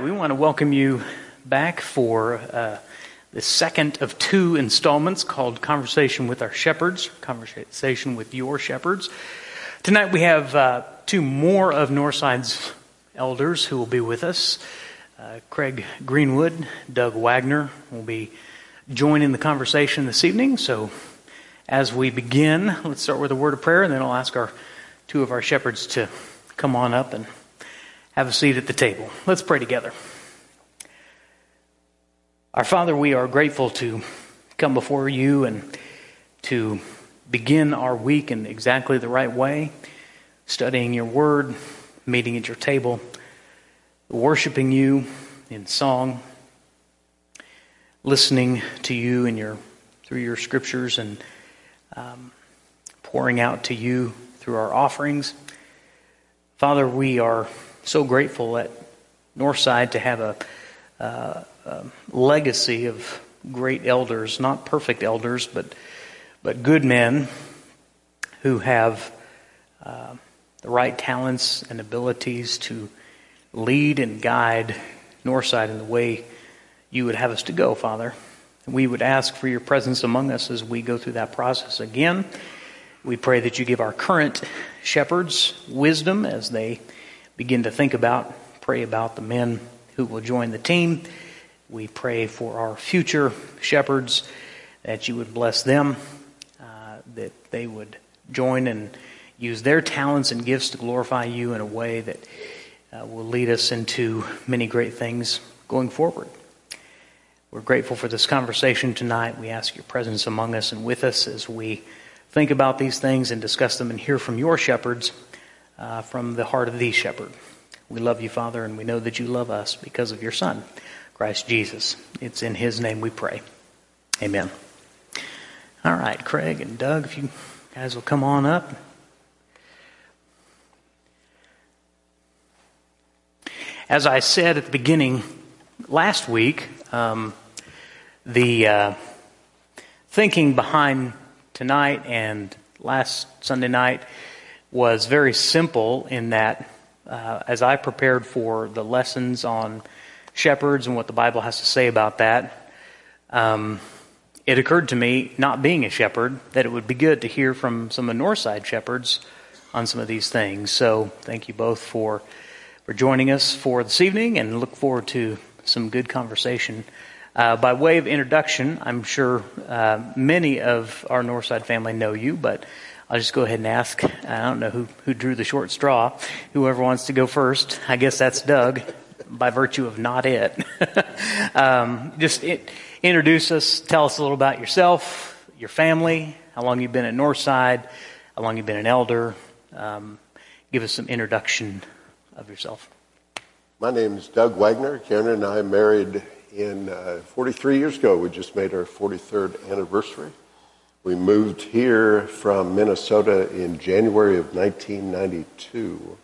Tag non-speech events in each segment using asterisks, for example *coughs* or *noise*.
We want to welcome you back for uh, the second of two installments called Conversation with Our Shepherds, Conversation with Your Shepherds. Tonight we have uh, two more of Northside's elders who will be with us. Uh, Craig Greenwood, Doug Wagner will be joining the conversation this evening. So as we begin, let's start with a word of prayer, and then I'll ask our two of our shepherds to come on up and have a seat at the table. Let's pray together. Our Father, we are grateful to come before you and to begin our week in exactly the right way, studying your word, meeting at your table, worshiping you in song, listening to you in your through your scriptures and um, pouring out to you through our offerings. Father, we are so grateful at Northside to have a, uh, a legacy of great elders, not perfect elders, but but good men who have uh, the right talents and abilities to lead and guide Northside in the way you would have us to go, Father. We would ask for your presence among us as we go through that process again. We pray that you give our current shepherds wisdom as they begin to think about, pray about the men who will join the team. We pray for our future shepherds that you would bless them, uh, that they would join and use their talents and gifts to glorify you in a way that uh, will lead us into many great things going forward. We're grateful for this conversation tonight. We ask your presence among us and with us as we think about these things and discuss them and hear from your shepherds uh, from the heart of the shepherd. We love you, Father, and we know that you love us because of your Son, Christ Jesus. It's in his name we pray. Amen. All right, Craig and Doug, if you guys will come on up. As I said at the beginning last week, um, the uh, thinking behind tonight and last Sunday night was very simple in that uh, as I prepared for the lessons on shepherds and what the Bible has to say about that, um, it occurred to me, not being a shepherd, that it would be good to hear from some of the Northside shepherds on some of these things. So thank you both for for joining us for this evening, and look forward to some good conversation. Uh, by way of introduction, I'm sure uh, many of our Northside family know you, but I'll just go ahead and ask. I don't know who, who drew the short straw. Whoever wants to go first. I guess that's Doug, by virtue of not it. *laughs* um, just it, introduce us. Tell us a little about yourself, your family, how long you've been at Northside, how long you've been an elder. Um, give us some introduction of yourself. My name is Doug Wagner. Karen and I married in uh, 43 years ago. We just made our 43rd anniversary. We moved here from Minnesota in January of 1992.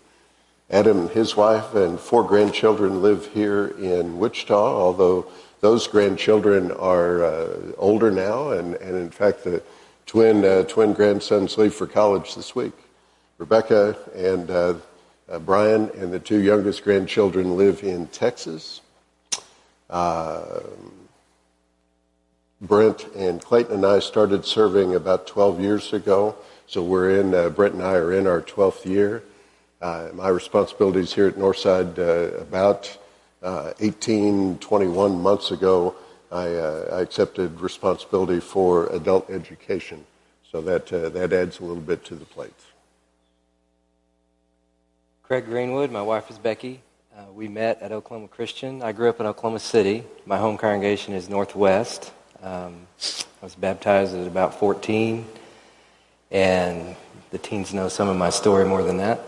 Adam and his wife and four grandchildren live here in Wichita, although those grandchildren are uh, older now, and, and in fact, the twin, uh, twin grandsons leave for college this week. Rebecca and uh, uh Brian and the two youngest grandchildren live in Texas. Uh, Brent and Clayton and I started serving about 12 years ago. So we're in, uh, Brent and I are in our 12th year. Uh, my responsibilities here at Northside, uh, about uh, 18, 21 months ago, I, uh, I, accepted responsibility for adult education. So that, uh, that adds a little bit to the plate. Craig Greenwood, my wife is Becky. we met at Oklahoma Christian. I grew up in Oklahoma City. My home congregation is Northwest. Um, I was baptized at about 14, and the teens know some of my story more than that.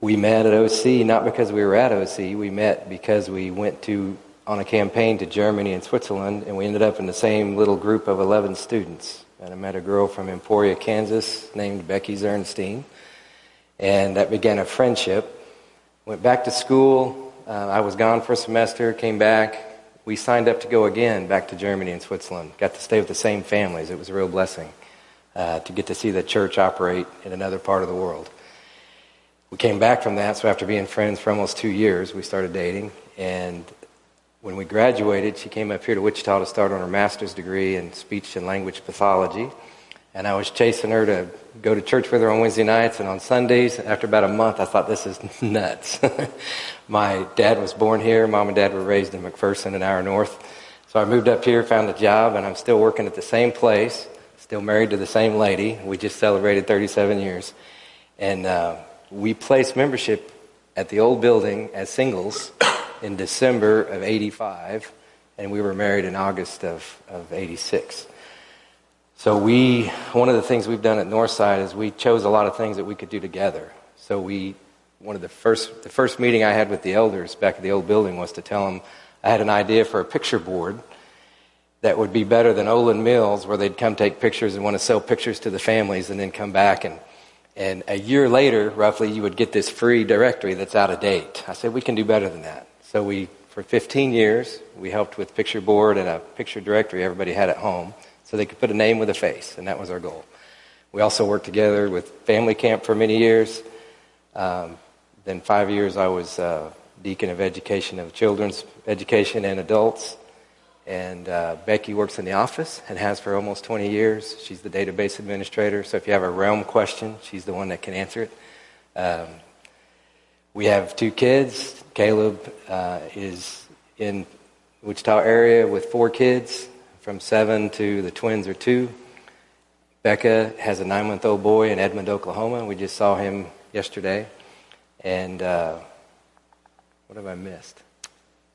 We met at OC not because we were at OC, we met because we went to on a campaign to Germany and Switzerland, and we ended up in the same little group of 11 students. And I met a girl from Emporia, Kansas, named Becky Zernstein, and that began a friendship. Went back to school. Uh, I was gone for a semester, came back, we signed up to go again back to Germany and Switzerland. Got to stay with the same families. It was a real blessing uh, to get to see the church operate in another part of the world. we came back from that, so after being friends for almost two years, we started dating. And when we graduated, she came up here to Wichita to start on her master's degree in speech and language pathology. And I was chasing her to go to church with her on Wednesday nights and on Sundays. After about a month, I thought, this is *laughs* nuts. *laughs* My dad was born here. Mom and dad were raised in McPherson, an hour north. So I moved up here, found a job, and I'm still working at the same place, still married to the same lady. We just celebrated 37 years. And uh, we placed membership at the old building as singles in December of 85, and we were married in August of, of 86. So we, one of the things we've done at Northside is we chose a lot of things that we could do together. So we, one of the first, the first meeting I had with the elders back at the old building was to tell them I had an idea for a picture board that would be better than Olan Mills, where they'd come take pictures and want to sell pictures to the families and then come back and and a year later, roughly, you would get this free directory that's out of date. I said, we can do better than that. So we, for 15 years, we helped with picture board and a picture directory everybody had at home so they could put a name with a face, and that was our goal. We also worked together with Family Camp for many years. Um, then five years I was uh, deacon of education of children's education and adults. And uh, Becky works in the office and has for almost 20 years. She's the database administrator. So if you have a realm question, she's the one that can answer it. Um, we have two kids. Caleb uh, is in Wichita area with four kids, from seven to the twins are two. Becca has a nine-month-old boy in Edmond, Oklahoma. We just saw him yesterday. And uh, what have I missed?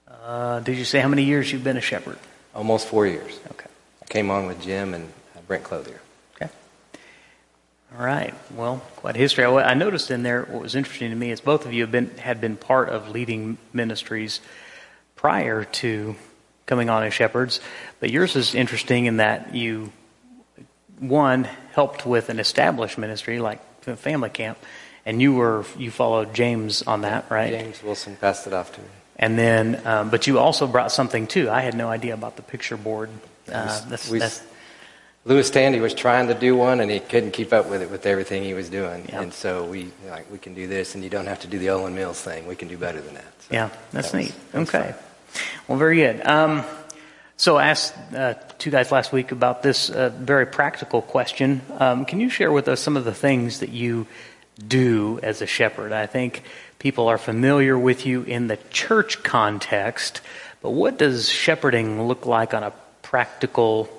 Uh, did you say how many years you've been a shepherd? Almost four years. Okay. I came on with Jim and Brent Clothier. Okay. All right. Well, quite a history. I noticed in there what was interesting to me is both of you have been had been part of leading ministries prior to coming on as shepherds, but yours is interesting in that you one helped with an established ministry like family camp, and you were you followed James on that, right? James Wilson passed it off to me. And then, um, but you also brought something too. I had no idea about the picture board. Uh, that's, we, that's, Lewis Tandy was trying to do one, and he couldn't keep up with it with everything he was doing. Yeah. And so we like we can do this, and you don't have to do the Olan Mills thing. We can do better than that. So yeah, that's that neat. Okay, well, very good. Um, so I asked uh, two guys last week about this uh, very practical question. Um, can you share with us some of the things that you do as a shepherd? I think people are familiar with you in the church context, but what does shepherding look like on a practical,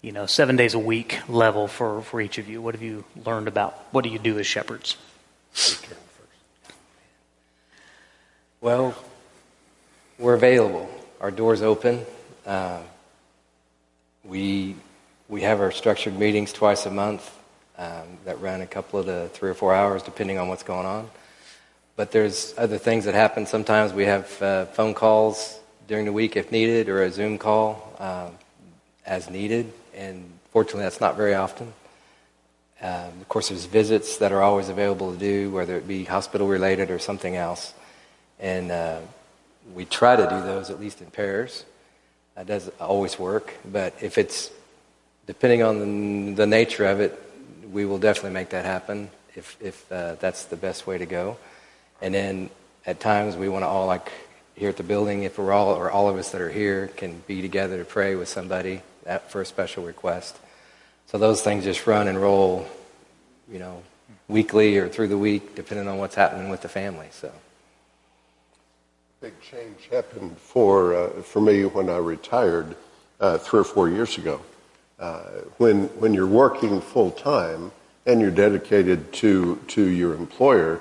you know, seven days a week level for, for each of you? What have you learned about what do you do as shepherds? Well, we're available. Our door's open. Uh, we we have our structured meetings twice a month um, that run a couple of the three or four hours, depending on what's going on. But there's other things that happen. Sometimes we have uh, phone calls during the week if needed, or a Zoom call uh, as needed. And fortunately, that's not very often. Um, of course, there's visits that are always available to do, whether it be hospital related or something else. And uh, we try to do those at least in pairs. That doesn't always work, but if it's depending on the, the nature of it, we will definitely make that happen if, if uh, that's the best way to go. And then at times we want to all like here at the building, if we're all or all of us that are here can be together to pray with somebody for a special request. So those things just run and roll, you know, weekly or through the week, depending on what's happening with the family. So. Big change happened for uh, for me when I retired uh, three or four years ago. Uh, when when you're working full time and you're dedicated to to your employer,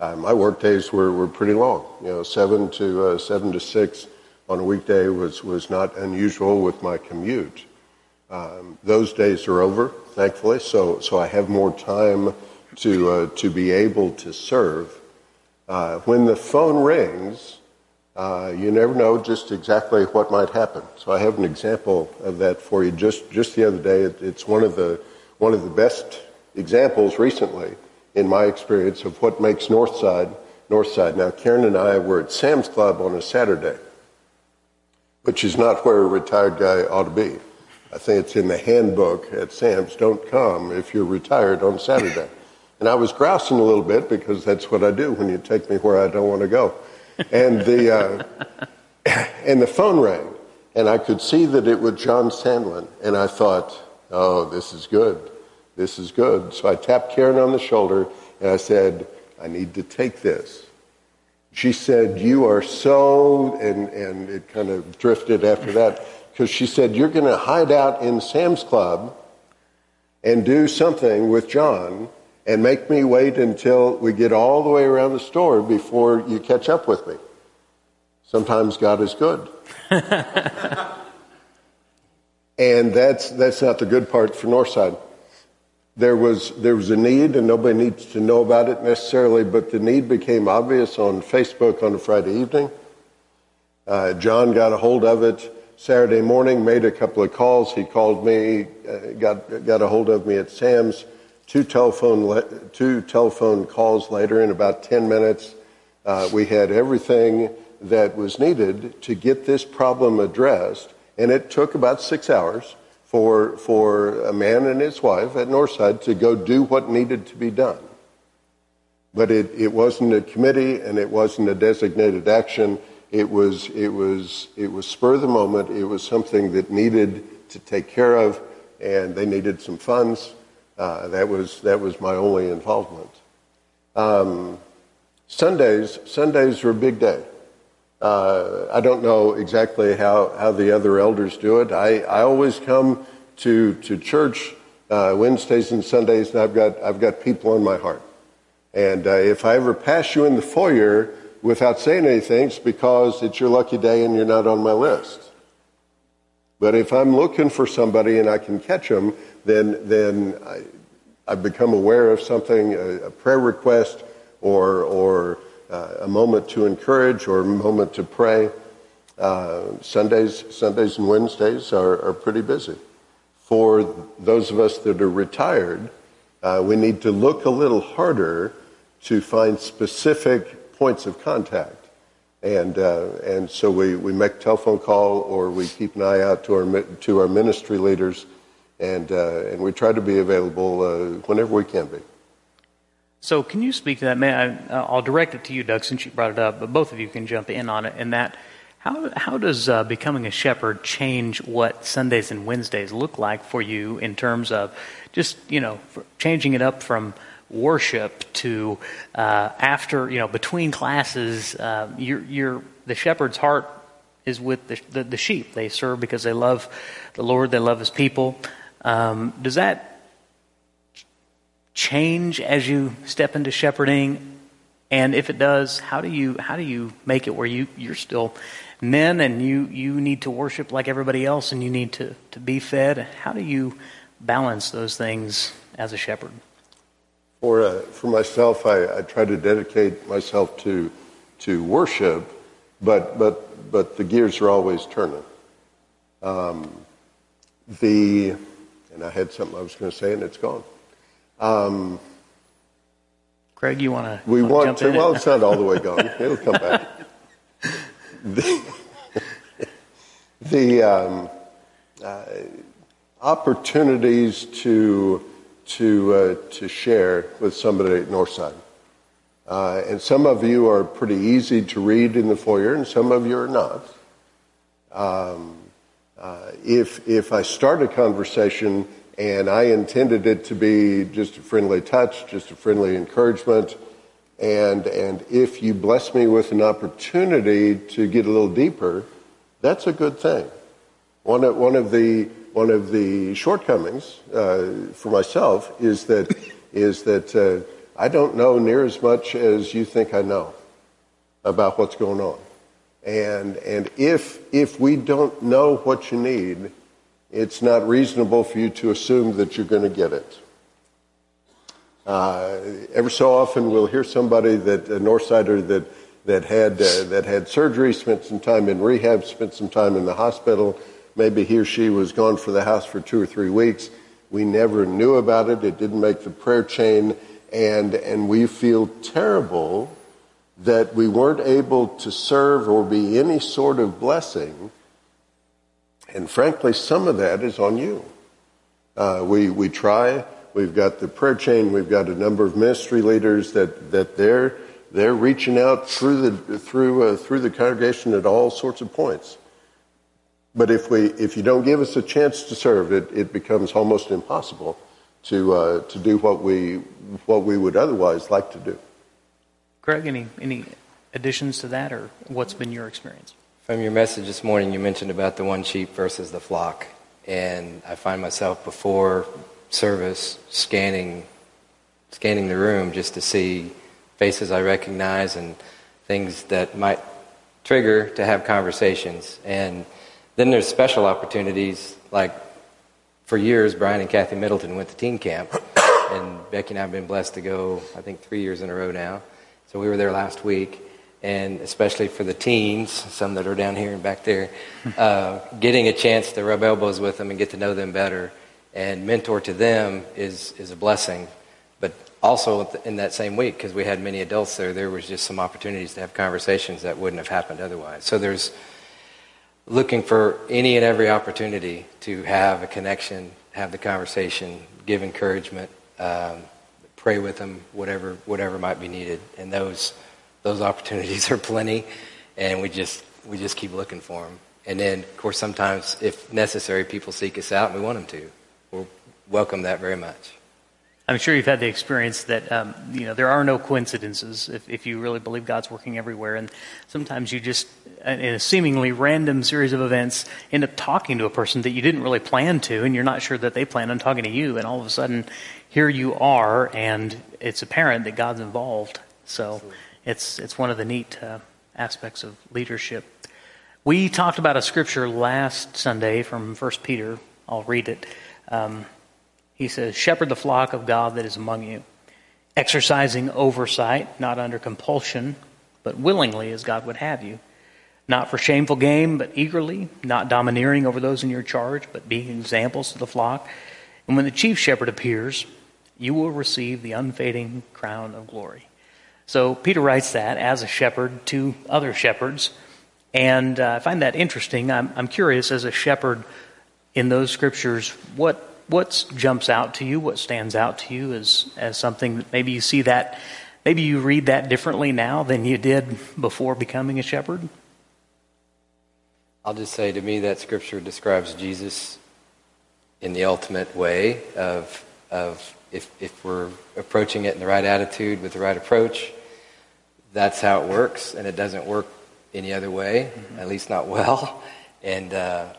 uh, my work days were, were pretty long. You know, seven to uh, seven to six on a weekday was was not unusual with my commute. Um, those days are over, thankfully. So so I have more time to uh, to be able to serve. When the phone rings, uh, you never know just exactly what might happen. So I have an example of that for you. Just just the other day, it, it's one of the one of the best examples recently in my experience of what makes Northside Northside. Now, Karen and I were at Sam's Club on a Saturday, which is not where a retired guy ought to be. I think it's in the handbook at Sam's. Don't come if you're retired on Saturday. And I was grousing a little bit because that's what I do when you take me where I don't want to go. And the, uh, and the phone rang, and I could see that it was John Sandlin. And I thought, oh, this is good. This is good. So I tapped Karen on the shoulder and I said, I need to take this. She said, You are so, and, and it kind of drifted after that, because she said, You're going to hide out in Sam's Club and do something with John and make me wait until we get all the way around the store before you catch up with me. Sometimes God is good. *laughs* and that's, that's not the good part for Northside. There was, there was a need, and nobody needs to know about it necessarily, but the need became obvious on Facebook on a Friday evening. Uh, John got a hold of it Saturday morning, made a couple of calls. He called me, uh, got, got a hold of me at Sam's. Two telephone, le- two telephone calls later, in about 10 minutes, uh, we had everything that was needed to get this problem addressed. And it took about six hours for, for a man and his wife at Northside to go do what needed to be done. But it, it wasn't a committee and it wasn't a designated action. It was, it, was, it was spur of the moment. It was something that needed to take care of, and they needed some funds. Uh, that, was, that was my only involvement. Um, Sundays, Sundays are a big day. Uh, I don't know exactly how, how the other elders do it. I, I always come to, to church uh, Wednesdays and Sundays, and I've got, I've got people in my heart. And uh, if I ever pass you in the foyer without saying anything, it's because it's your lucky day and you're not on my list. But if I'm looking for somebody and I can catch them, then, then I, I've become aware of something, a, a prayer request or, or uh, a moment to encourage or a moment to pray. Uh, Sundays, Sundays and Wednesdays are, are, pretty busy. For those of us that are retired, uh, we need to look a little harder to find specific points of contact. And, uh, and so we, we make a telephone call or we keep an eye out to our, to our ministry leaders and, uh, and we try to be available uh, whenever we can be. So, can you speak to that? Man, I, will direct it to you, Doug, since you brought it up, but both of you can jump in on it. And that, how, how does uh, becoming a shepherd change what Sundays and Wednesdays look like for you in terms of just, you know, changing it up from worship to uh, after, you know, between classes, uh, you're, you're, the shepherd's heart is with the, the, the, sheep. They serve because they love the Lord, they love his people. Um, does that change as you step into shepherding? And if it does, how do you how do you make it where you you're still men and you you need to worship like everybody else and you need to to be fed? How do you balance those things as a shepherd? For uh, for myself, I, I try to dedicate myself to to worship, but but but the gears are always turning. Um, the and I had something I was going to say and it's gone. Um, Craig, you want to? We want to. Well, it's not all the way gone. *laughs* It'll come back. The, *laughs* the um, uh, opportunities to to uh, to share with somebody at Northside, uh, and some of you are pretty easy to read in the foyer, and some of you are not. Um, uh, if if I start a conversation and I intended it to be just a friendly touch, just a friendly encouragement. And, and if you bless me with an opportunity to get a little deeper, that's a good thing. One of, one of, the, one of the shortcomings uh, for myself is that, is that uh, I don't know near as much as you think I know about what's going on. And, and if, if we don't know what you need, it's not reasonable for you to assume that you're going to get it. Uh, ever so often, we'll hear somebody that a Northsider that that had uh, that had surgery, spent some time in rehab, spent some time in the hospital. Maybe he or she was gone for the house for two or three weeks. We never knew about it. It didn't make the prayer chain, and and we feel terrible that we weren't able to serve or be any sort of blessing and frankly, some of that is on you. Uh, we, we try, we've got the prayer chain, we've got a number of ministry leaders that, that they're, they're reaching out through the, through, uh, through the congregation at all sorts of points. But if, we, if you don't give us a chance to serve, it, it becomes almost impossible to, uh, to do what we, what we would otherwise like to do. Craig, any, any additions to that, or what's been your experience? From your message this morning, you mentioned about the one sheep versus the flock. And I find myself before service scanning, scanning the room just to see faces I recognize and things that might trigger to have conversations. And then there's special opportunities, like for years, Brian and Kathy Middleton went to teen camp, *coughs* and Becky and I have been blessed to go, I think, three years in a row now. So we were there last week, and especially for the teens, some that are down here and back there, *laughs* uh, getting a chance to rub elbows with them and get to know them better and mentor to them is, is a blessing. But also in that same week, because we had many adults there, there was just some opportunities to have conversations that wouldn't have happened otherwise. So there's looking for any and every opportunity to have a connection, have the conversation, give encouragement, um, pray with them, whatever whatever might be needed. And those those opportunities *laughs* are plenty, and we just we just keep looking for them. And then, of course, sometimes if necessary, people seek us out, and we want them to. We'll welcome that very much. I'm sure you've had the experience that um, you know there are no coincidences if, if you really believe God's working everywhere, and sometimes you just in a seemingly random series of events end up talking to a person that you didn't really plan to, and you're not sure that they plan on talking to you, and all of a sudden here you are, and it's apparent that God's involved. So it's it's one of the neat uh, aspects of leadership. We talked about a scripture last Sunday from First Peter. I'll read it. Um, he says, Shepherd the flock of God that is among you, exercising oversight, not under compulsion, but willingly as God would have you, not for shameful gain, but eagerly, not domineering over those in your charge, but being examples to the flock. And when the chief shepherd appears, you will receive the unfading crown of glory. So Peter writes that as a shepherd to other shepherds. And uh, I find that interesting. I'm, I'm curious, as a shepherd in those scriptures, what what jumps out to you? What stands out to you as as something that maybe you see that maybe you read that differently now than you did before becoming a shepherd? I'll just say to me that scripture describes Jesus in the ultimate way of of if if we're approaching it in the right attitude with the right approach, that's how it works, and it doesn't work any other way, mm-hmm. at least not well. And uh,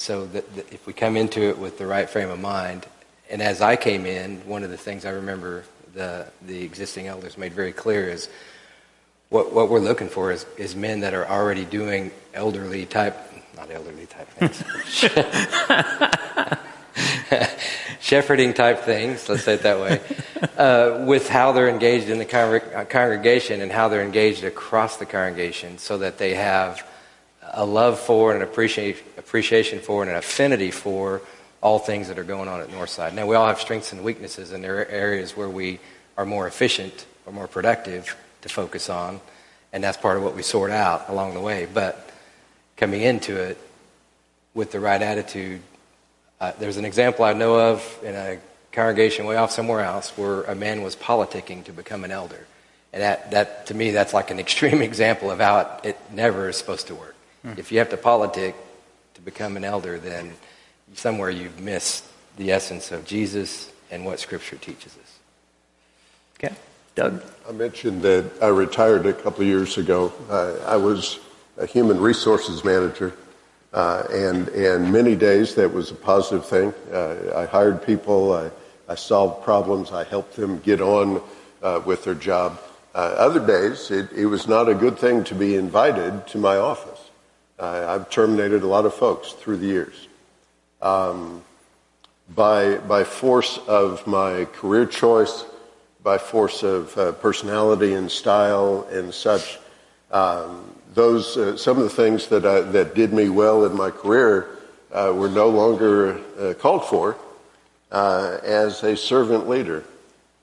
so that, that if we come into it with the right frame of mind, and as I came in, one of the things I remember the, the existing elders made very clear is what, what we're looking for is, is men that are already doing elderly type, not elderly type things, *laughs* shepherding type things, let's say it that way, uh, with how they're engaged in the congreg- congregation and how they're engaged across the congregation so that they have a love for and an appreciation, for and an affinity for all things that are going on at Northside. Now, we all have strengths and weaknesses, and there are areas where we are more efficient or more productive to focus on, and that's part of what we sort out along the way. But coming into it with the right attitude, uh, there's an example I know of in a congregation way off somewhere else where a man was politicking to become an elder. And that, that to me, that's like an *laughs* extreme example of how it, it never is supposed to work. Hmm. If you have to politic to become an elder, then somewhere you've missed the essence of Jesus and what Scripture teaches us. Okay. Doug? I mentioned that I retired a couple of years ago. Uh, I was a human resources manager, uh, and, and many days that was a positive thing. Uh, I hired people, I, I solved problems, I helped them get on uh, with their job. Uh, other days, it, it was not a good thing to be invited to my office. Uh, I've terminated a lot of folks through the years. Um, by, by force of my career choice, by force of uh, personality and style and such, um, those, uh, some of the things that, I, that did me well in my career uh, were no longer uh, called for uh, as a servant leader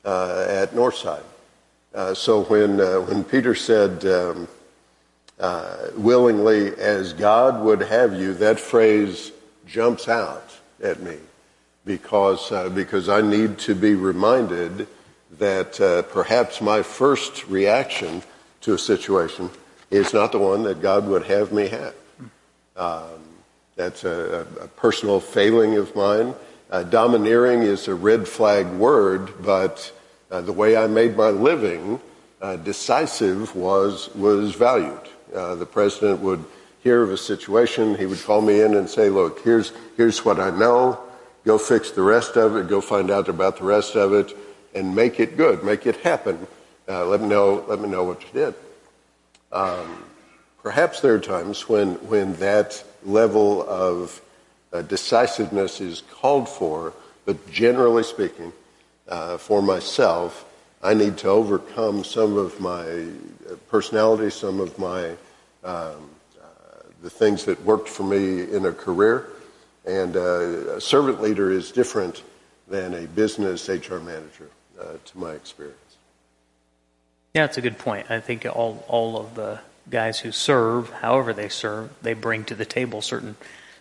at Northside. so when, when Peter said, um, uh, willingly as God would have you, that phrase jumps out at me because, uh, because I need to be reminded that uh, perhaps my first reaction to a situation is not the one that God would have me have. Um, that's a, a, personal failing of mine. Uh, domineering is a red flag word, but uh, the way I made my living, uh, decisive was was valued. Uh, the president would hear of a situation, he would call me in and say, "Look, here's here's what I know. Go fix the rest of it. Go find out about the rest of it, and make it good. Make it happen. Uh, let me know. Let me know what you did." Um, perhaps there are times when when that level of uh, decisiveness is called for, but generally speaking, uh, for myself, I need to overcome some of my uh, personality, some of my um, uh, the things that worked for me in a career. And uh, a servant leader is different than a business HR manager, uh, to my experience. Yeah, that's a good point. I think all all of the guys who serve, however they serve, they bring to the table certain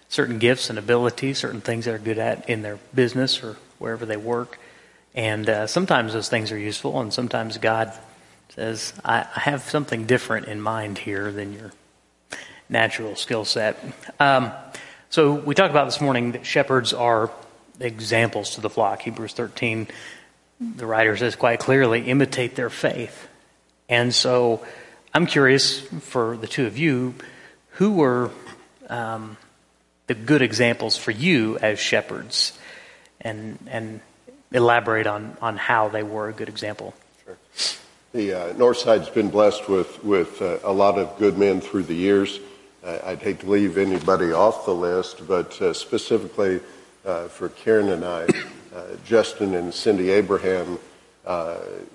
certain gifts and abilities, certain things they're good at in their business or wherever they work. And uh, sometimes those things are useful, and sometimes God says, I, I have something different in mind here than your natural skill set. Um, so we talked about this morning that shepherds are examples to the flock. Hebrews 13, the writer says quite clearly, imitate their faith. And so I'm curious for the two of you, who were um, the good examples for you as shepherds, and and elaborate on on how they were a good example. Sure. The uh, Northside's been blessed with with uh, a lot of good men through the years. Uh, I'd hate to leave anybody off the list, but uh, specifically uh, for Karen and I, uh, Justin and Cindy Abraham,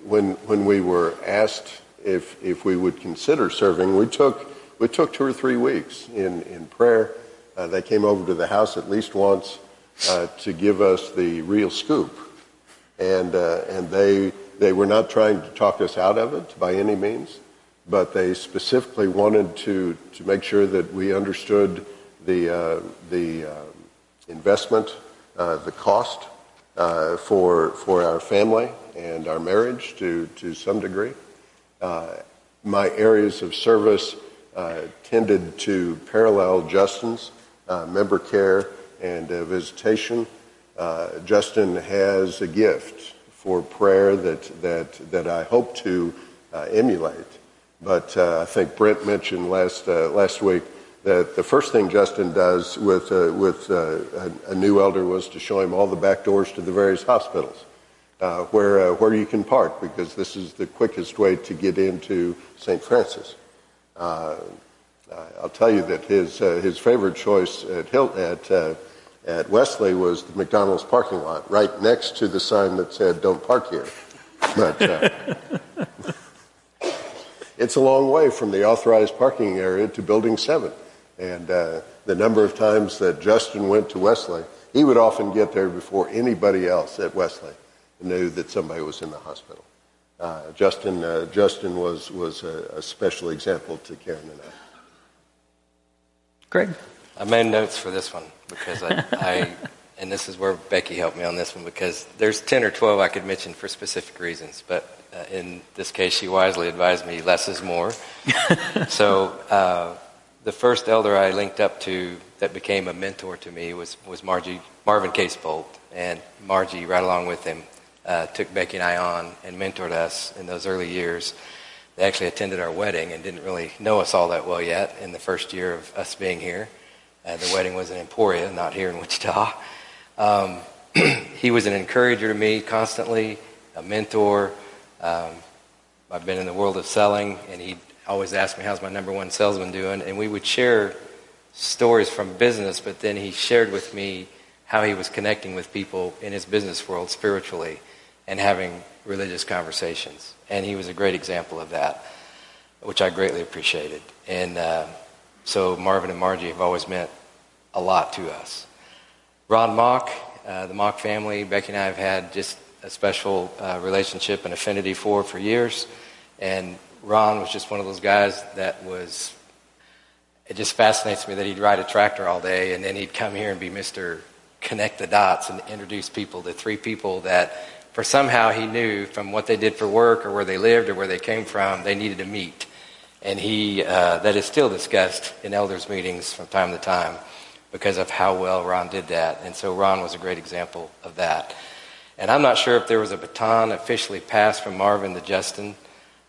when when we were asked if if we would consider serving, we took we took two or three weeks in in prayer they came over to the house at least once to give us the real scoop, and uh, and they they were not trying to talk us out of it by any means, but they specifically wanted to to make sure that we understood the uh, the uh, investment, uh, the cost for for our family and our marriage to to some degree. my areas of service tended to parallel Justin's uh, member care and uh, visitation. Uh, Justin has a gift for prayer that, that, that I hope to uh, emulate. But uh, I think Brent mentioned last, last week that the first thing Justin does with, with a, a, new elder was to show him all the back doors to the various hospitals. Uh, where uh, where you can park because this is the quickest way to get into St. Francis. Uh, uh, I'll tell you that his uh, his favorite choice at Hill, at uh, at Wesley was the McDonald's parking lot, right next to the sign that said "Don't park here." But uh, *laughs* it's a long way from the authorized parking area to Building Seven, and uh, the number of times that Justin went to Wesley, he would often get there before anybody else at Wesley knew that somebody was in the hospital. Uh, Justin Justin was was a, a special example to Karen and I. Craig? I made notes for this one because I, I, and this is where Becky helped me on this one because there's 10 or 12 I could mention for specific reasons, but uh, in this case, she wisely advised me less is more. *laughs* so uh, the first elder I linked up to that became a mentor to me was, was Margie, Marvin Casebolt. And Margie, right along with him, uh, took Becky and I on and mentored us in those early years. They actually attended our wedding and didn't really know us all that well yet in the first year of us being here. Uh, the wedding was in Emporia, not here in Wichita. Um, *clears throat* he was an encourager to me constantly, a mentor. Um, I've been in the world of selling, and he always asked me, How's my number one salesman doing? And we would share stories from business, but then he shared with me how he was connecting with people in his business world spiritually and having religious conversations. And he was a great example of that, which I greatly appreciated. And uh, so Marvin and Margie have always meant a lot to us. Ron Mock, uh, the Mock family, Becky and I have had just a special uh, relationship and affinity for for years. And Ron was just one of those guys that was, it just fascinates me that he'd ride a tractor all day and then he'd come here and be Mr. connect the dots and introduce people to three people that, for somehow he knew from what they did for work or where they lived or where they came from, they needed to meet. And he, uh, that is still discussed in elders' meetings from time to time because of how well Ron did that. And so Ron was a great example of that. And I'm not sure if there was a baton officially passed from Marvin to Justin,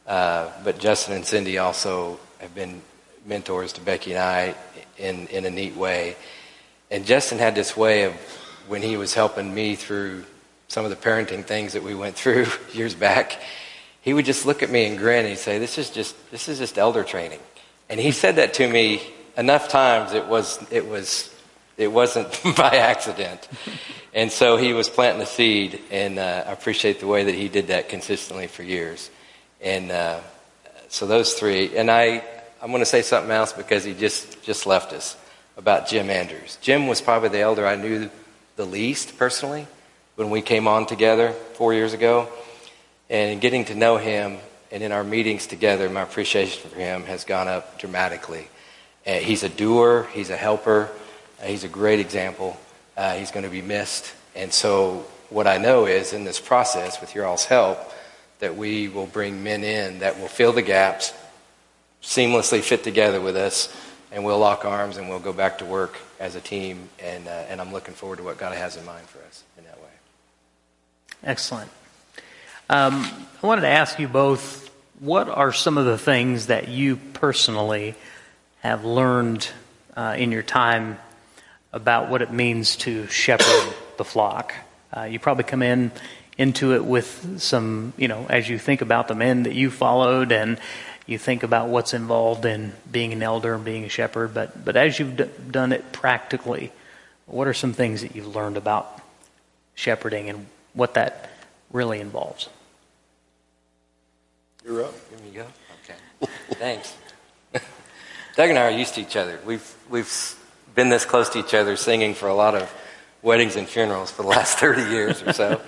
uh, but Justin and Cindy also have been mentors to Becky and I in, in a neat way. And Justin had this way of when he was helping me through some of the parenting things that we went *laughs* through years back, he would just look at me and grin and say, This is just this is just elder training. And he said that to me enough times it was it was it wasn't *laughs* by accident. And so he was planting the seed, and uh, I appreciate the way that he did that consistently for years. And uh, so those three, and I, I'm going to say something else because he just, just left us about Jim Andrews. Jim was probably the elder I knew the least personally when we came on together four years ago. And getting to know him and in our meetings together, my appreciation for him has gone up dramatically. Uh, he's a doer, he's a helper, uh, he's a great example. Uh, he's going to be missed. And so, what I know is in this process, with your all's help, that we will bring men in that will fill the gaps, seamlessly fit together with us, and we'll lock arms and we'll go back to work as a team. And, uh, and I'm looking forward to what God has in mind for us in that way. Excellent. Um, I wanted to ask you both what are some of the things that you personally have learned uh, in your time about what it means to shepherd the flock? Uh, you probably come in into it with some, you know, as you think about the men that you followed and you think about what's involved in being an elder and being a shepherd, but, but as you've d- done it practically, what are some things that you've learned about shepherding and what that really involves? You're up. Here we go. Okay. Thanks. *laughs* Doug and I are used to each other. We've, we've been this close to each other singing for a lot of weddings and funerals for the last *laughs* 30 years or so.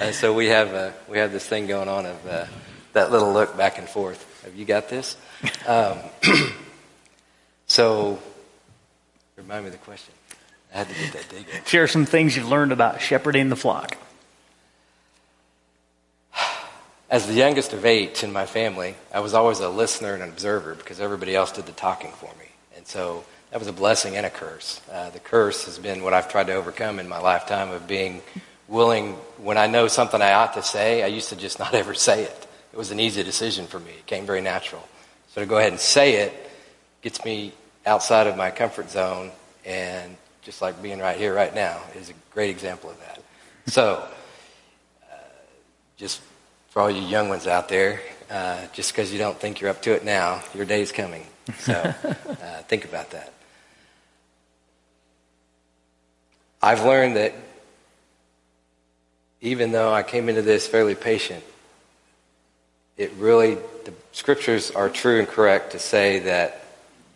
Uh, so we have uh, we have this thing going on of uh, that little look back and forth. Have you got this? Um, *clears throat* so remind me of the question. I had to get that dig in. Share some things you've learned about shepherding the flock. As the youngest of eight in my family, I was always a listener and an observer because everybody else did the talking for me. And so that was a blessing and a curse. Uh, the curse has been what I've tried to overcome in my lifetime of being willing, when I know something I ought to say, I used to just *laughs* not ever say it. It was an easy decision for me. It came very natural. So to go ahead and say it gets me outside of my comfort zone, and just like being right here, right now, is a great example of that. So, uh, just for all you young ones out there, uh, just because you don't think you're up to it now, your day's coming. So, *laughs* uh, think about that. I've learned that even though I came into this fairly patient, it really, the scriptures are true and correct to say that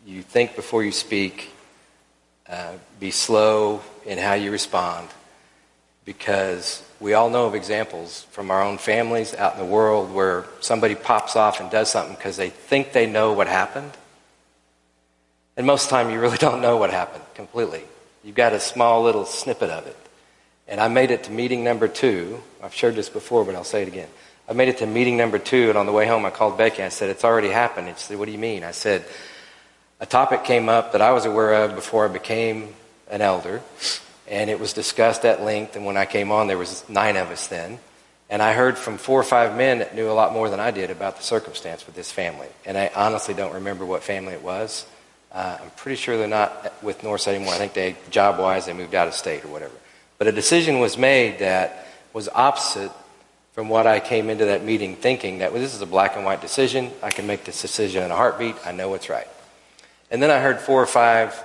you think before you speak, uh, be slow in how you respond, because we all know of examples from our own families out in the world where somebody pops off and does something because they think they know what happened. And most of the time, you really *laughs* don't know what happened completely. You've got a small little snippet of it. And I made it to meeting number two. I've shared this before, but I'll say it again. I made it to meeting number two, and on the way home, I called Becky. And I said, It's already happened. She said, What do you mean? I said, A topic came up that I was aware of before I became an elder, and it was discussed at length. And when I came on, there was nine of us then. And I heard from four or five men that knew a lot more than I did about the circumstance with this family. And I honestly don't remember what family it was. Uh, I'm pretty sure they're not with Northside anymore. I think they, job wise, they moved out of state or whatever. But a decision was made that was opposite from what I came into that meeting thinking that well, this is a black and white decision. I can make this decision in a heartbeat. I know what's right. And then I heard four or five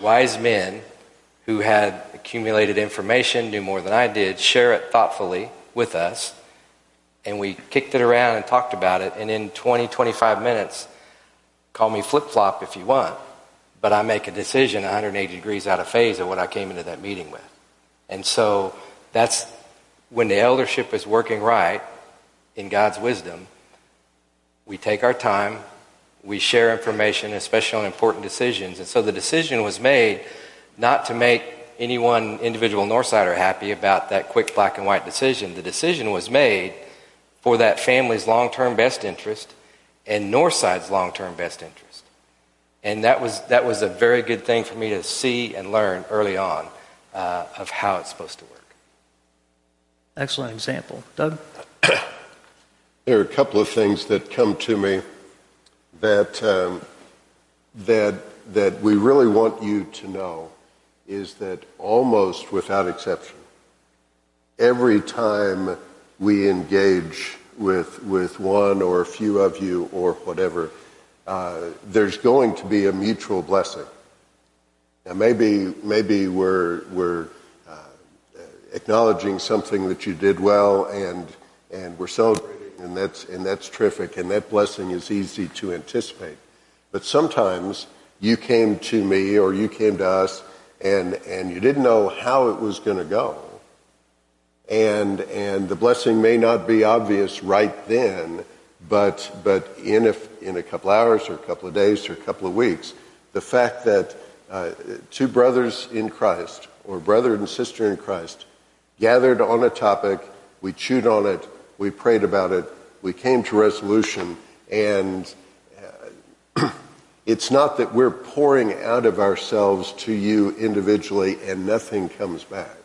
wise men who had accumulated information, knew more than I did, share it thoughtfully with us. And we kicked it around and talked about it. And in 20, 25 minutes, call me flip flop if you want, but I make a decision 180 degrees out of phase of what I came into that meeting with. And so that's when the eldership is working right in God's wisdom, we take our time, we share information, especially on important decisions. And so the decision was made not to make any one individual Northsider happy about that quick black and white decision. The decision was made for that family's long term best interest and Northside's long term best interest. And that was, that was a very good thing for me to see and learn early on uh, of how it's supposed to work. Excellent example. Doug? *clears throat* there are a couple of things that come to me that, um, that, that we really want you to know is that almost without exception, every time we engage with, with one or a few of you or whatever, uh, there's going to be a mutual blessing. Now, maybe, maybe we're, we're uh, acknowledging something that you did well and, and we're celebrating, and that's, and that's terrific, and that blessing is easy to anticipate. But sometimes you came to me or you came to us and, and you didn't know how it was going to go. And and the blessing may not be obvious right then, but but in a in a couple hours or a couple of days or a couple of weeks, the fact that uh, two brothers in Christ or brother and sister in Christ gathered on a topic, we chewed on it, we prayed about it, we came to resolution, and uh, *clears throat* it's not that we're pouring out of ourselves to you individually and nothing comes back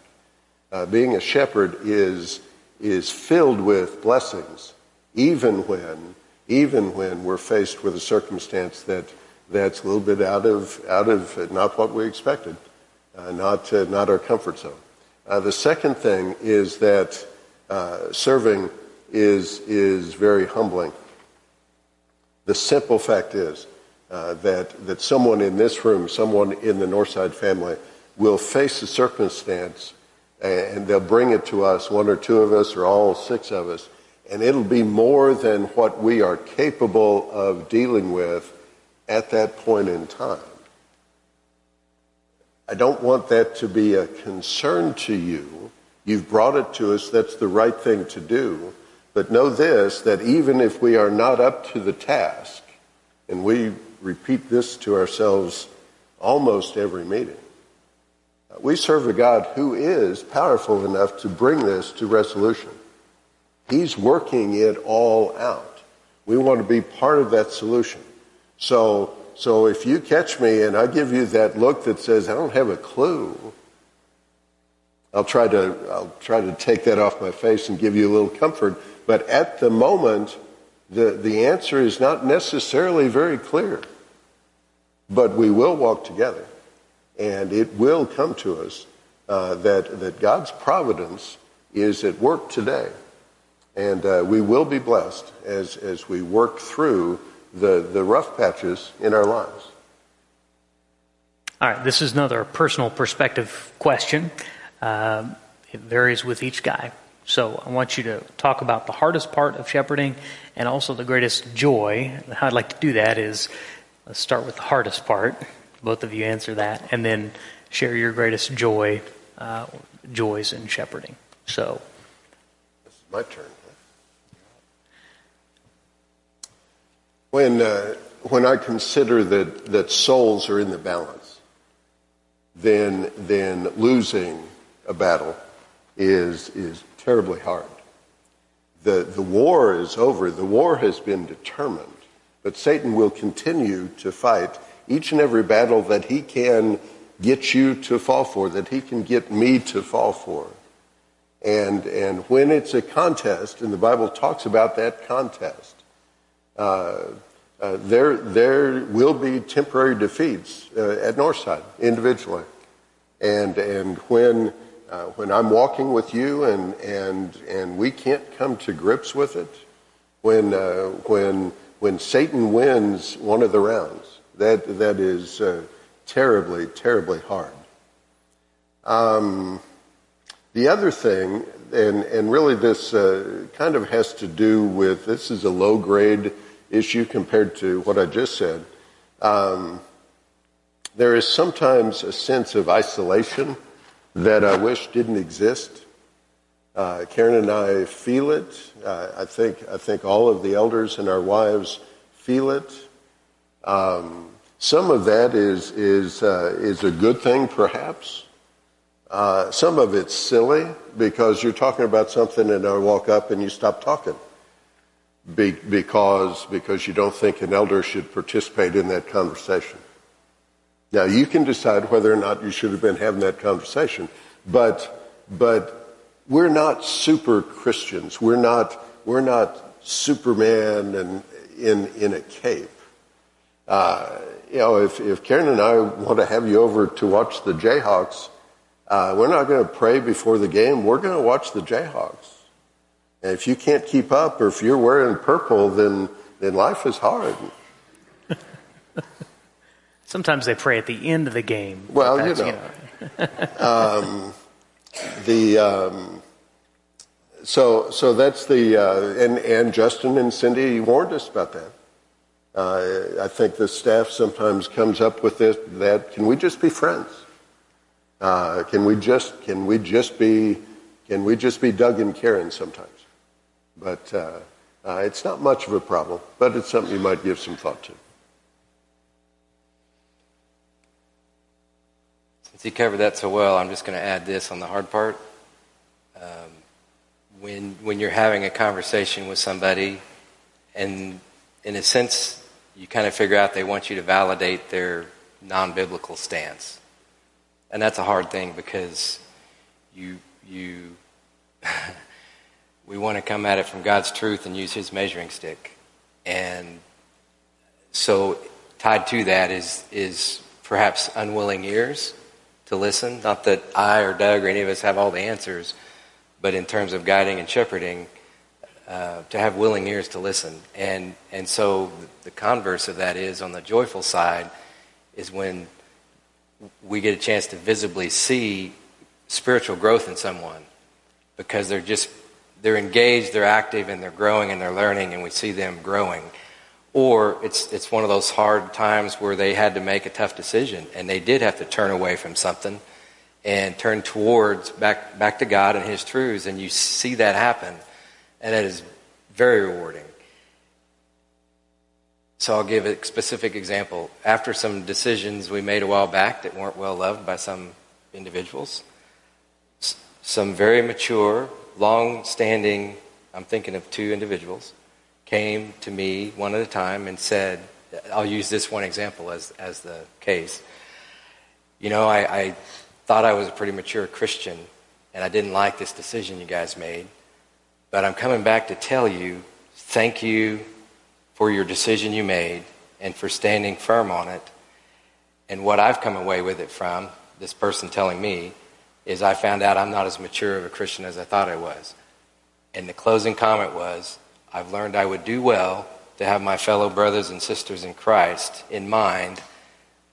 uh, being a shepherd is, is filled with blessings, even when, even when we're faced with a circumstance that, that's a little bit out of, out of not what we expected, uh, not, uh, not our comfort zone. Uh, the second thing is that uh, serving is, is very humbling. The simple fact is uh, that, that someone in this room, someone in the Northside family, will face a circumstance and they'll bring it to us, one or two of us or all six of us, and it'll be more than what we are capable of dealing with at that point in time. I don't want that to be a concern to you. You've brought it to us, that's the right thing to do. But know this, that even if we are not up to the task, and we repeat this to ourselves almost every meeting, uh, we serve a God who is powerful enough to bring this to resolution. He's working it all out. We want to be part of that solution. So, so if you catch me and I give you that look that says, I don't have a clue, I'll try to, I'll try to take that off my face and give you a little comfort. But at the moment, the, the answer is not necessarily very clear. But we will walk together. And it will come to us uh, that, that God's providence is at work today. And uh, we will be blessed as, as we work through the, the rough patches in our lives. All right, this is another personal perspective question. Um, it varies with each guy. So I want you to talk about the hardest part of shepherding and also the greatest joy. How I'd like to do that is let's start with the hardest part. Both of you answer that, and then share your greatest joy, uh, joys in shepherding. So, this is my turn. When uh, when I consider that that souls are in the balance, then then losing a battle is is terribly hard. The the war is over. The war has been determined, but Satan will continue to fight each and every battle that he can get you to fall for, that he can get me to fall for. And, and when it's a contest, and the Bible talks about that contest, uh, uh, there, there will be temporary defeats uh, at Northside individually. And, and when, uh, when I'm walking with you and, and, and we can't come to grips with it, when, uh, when, when Satan wins one of the rounds, that, that is uh, terribly, terribly hard. Um, the other thing, and, and really this uh, kind of has to do with this is a low grade issue compared to what I just said. Um, there is sometimes a sense of isolation that I wish didn't exist. Uh, Karen and I feel it. Uh, I think I think all of the elders and our wives feel it. Um, some of that is, is, uh, is a good thing, perhaps. Uh, some of it's silly because you're talking about something and I walk up and you stop talking Be, because, because you don't think an elder should participate in that conversation. Now you can decide whether or not you should have been having that conversation, but, but we're not super Christians. We're not, we're not Superman and in, in a cape. Uh, you know, if, if Karen and I want to have you over to watch the Jayhawks, uh, we're not going to pray before the game. We're going to watch the Jayhawks. And if you can't keep up or if you're wearing purple, then, then life is hard. *laughs* Sometimes they pray at the end of the game. Well, you know. You know. *laughs* um, the, um, so, so that's the, uh, and, and Justin and Cindy warned us about that. Uh, I think the staff sometimes comes up with this, that can we just be friends? Uh, can we just can we just be can we just be Doug and Karen sometimes? But uh, uh, it's not much of a problem, but it's something you might give some thought to. Since he covered that so well, I'm just going to add this on the hard part. Um, when when you're having a conversation with somebody, and in a sense, you kind of figure out they want you to validate their non-biblical stance. And that's a hard thing because you you *laughs* we want to come at it from God's truth and use His measuring stick, and so tied to that is is perhaps unwilling ears to listen. Not that I or Doug or any of us have all the answers, but in terms of guiding and shepherding, uh, to have willing ears to listen. And and so the converse of that is on the joyful side is when we get a chance to visibly see spiritual growth in someone because they're just they're engaged, they're active, and they're growing and they're learning, and we see them growing. Or it's it's one of those hard times where they had to make a tough decision and they did have to turn away from something and turn towards back back to God and His truths, and you see that happen, and that is very rewarding. So I'll give a specific example. After some decisions we made a while back that weren't well loved by some individuals, some very mature, long standing, I'm thinking of two individuals, came to me one at a time and said, I'll use this one example as, as the case. You know, I, I thought I was a pretty mature Christian and I didn't like this decision you guys made, but I'm coming back to tell you, thank you for your decision you made and for standing firm on it. And what I've come away with it from, this person telling me, is I found out I'm not as mature of a Christian as I thought I was. And the closing comment was, I've learned I would do well to have my fellow brothers and sisters in Christ in mind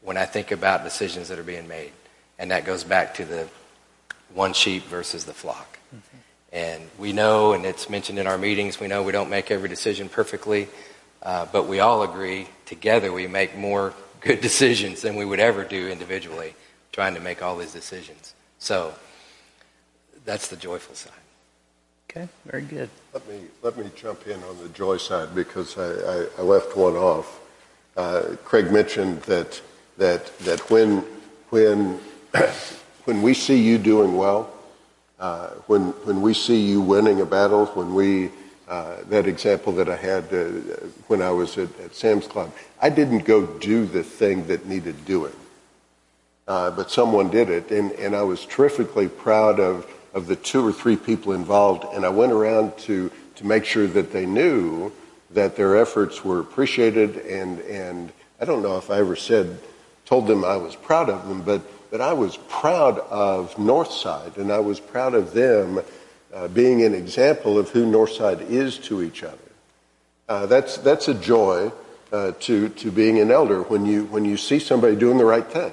when I think about decisions that are being made. And that goes back to the one sheep versus the flock. Mm-hmm. And we know, and it's mentioned in our meetings, we know we don't make every decision perfectly. Uh, but we all agree together we make more *laughs* good decisions than we would ever do individually, trying to make all these decisions. So that's the joyful side. Okay, very good. Let me let me jump in on the joy side because I, I, I left one off. Uh, Craig mentioned that that that when when *coughs* when we see you doing well, uh, when when we see you winning a battle, when we uh, that example that I had uh, when I was at, at, Sam's Club. I didn't go do the thing that needed doing, uh, but someone did it, and, and I was terrifically proud of, of the two or three people involved, and I went around to, to make sure that they knew that their efforts were appreciated, and, and I don't know if I ever said, told them I was proud of them, but, but I was proud of Northside, and I was proud of them uh, being an example of who Northside is to each other. Uh, that's, that's a joy uh, to, to being an elder when you, when you see somebody doing the right thing.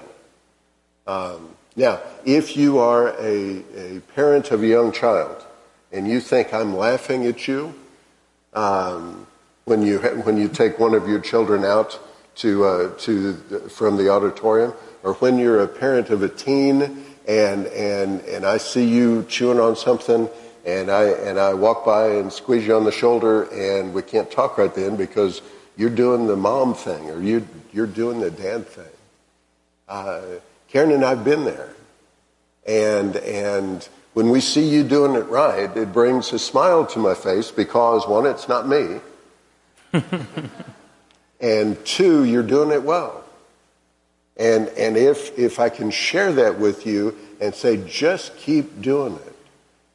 Um, now, if you are a, a parent of a young child and you think I'm laughing at you um, when, you when you take one of your children out to, uh, to from the auditorium, or when you're a parent of a teen and, and, and I see you chewing on something and I and I walk by and squeeze you on the shoulder, and we can't talk right then because you're doing the mom thing or you you're doing the dad thing. Uh, Karen and I've been there, And, and when we see you doing it right, it brings a smile to my face because one, it's not me. *laughs* and two, you're doing it well. And, and if, if I can share that with you and say, just keep doing it.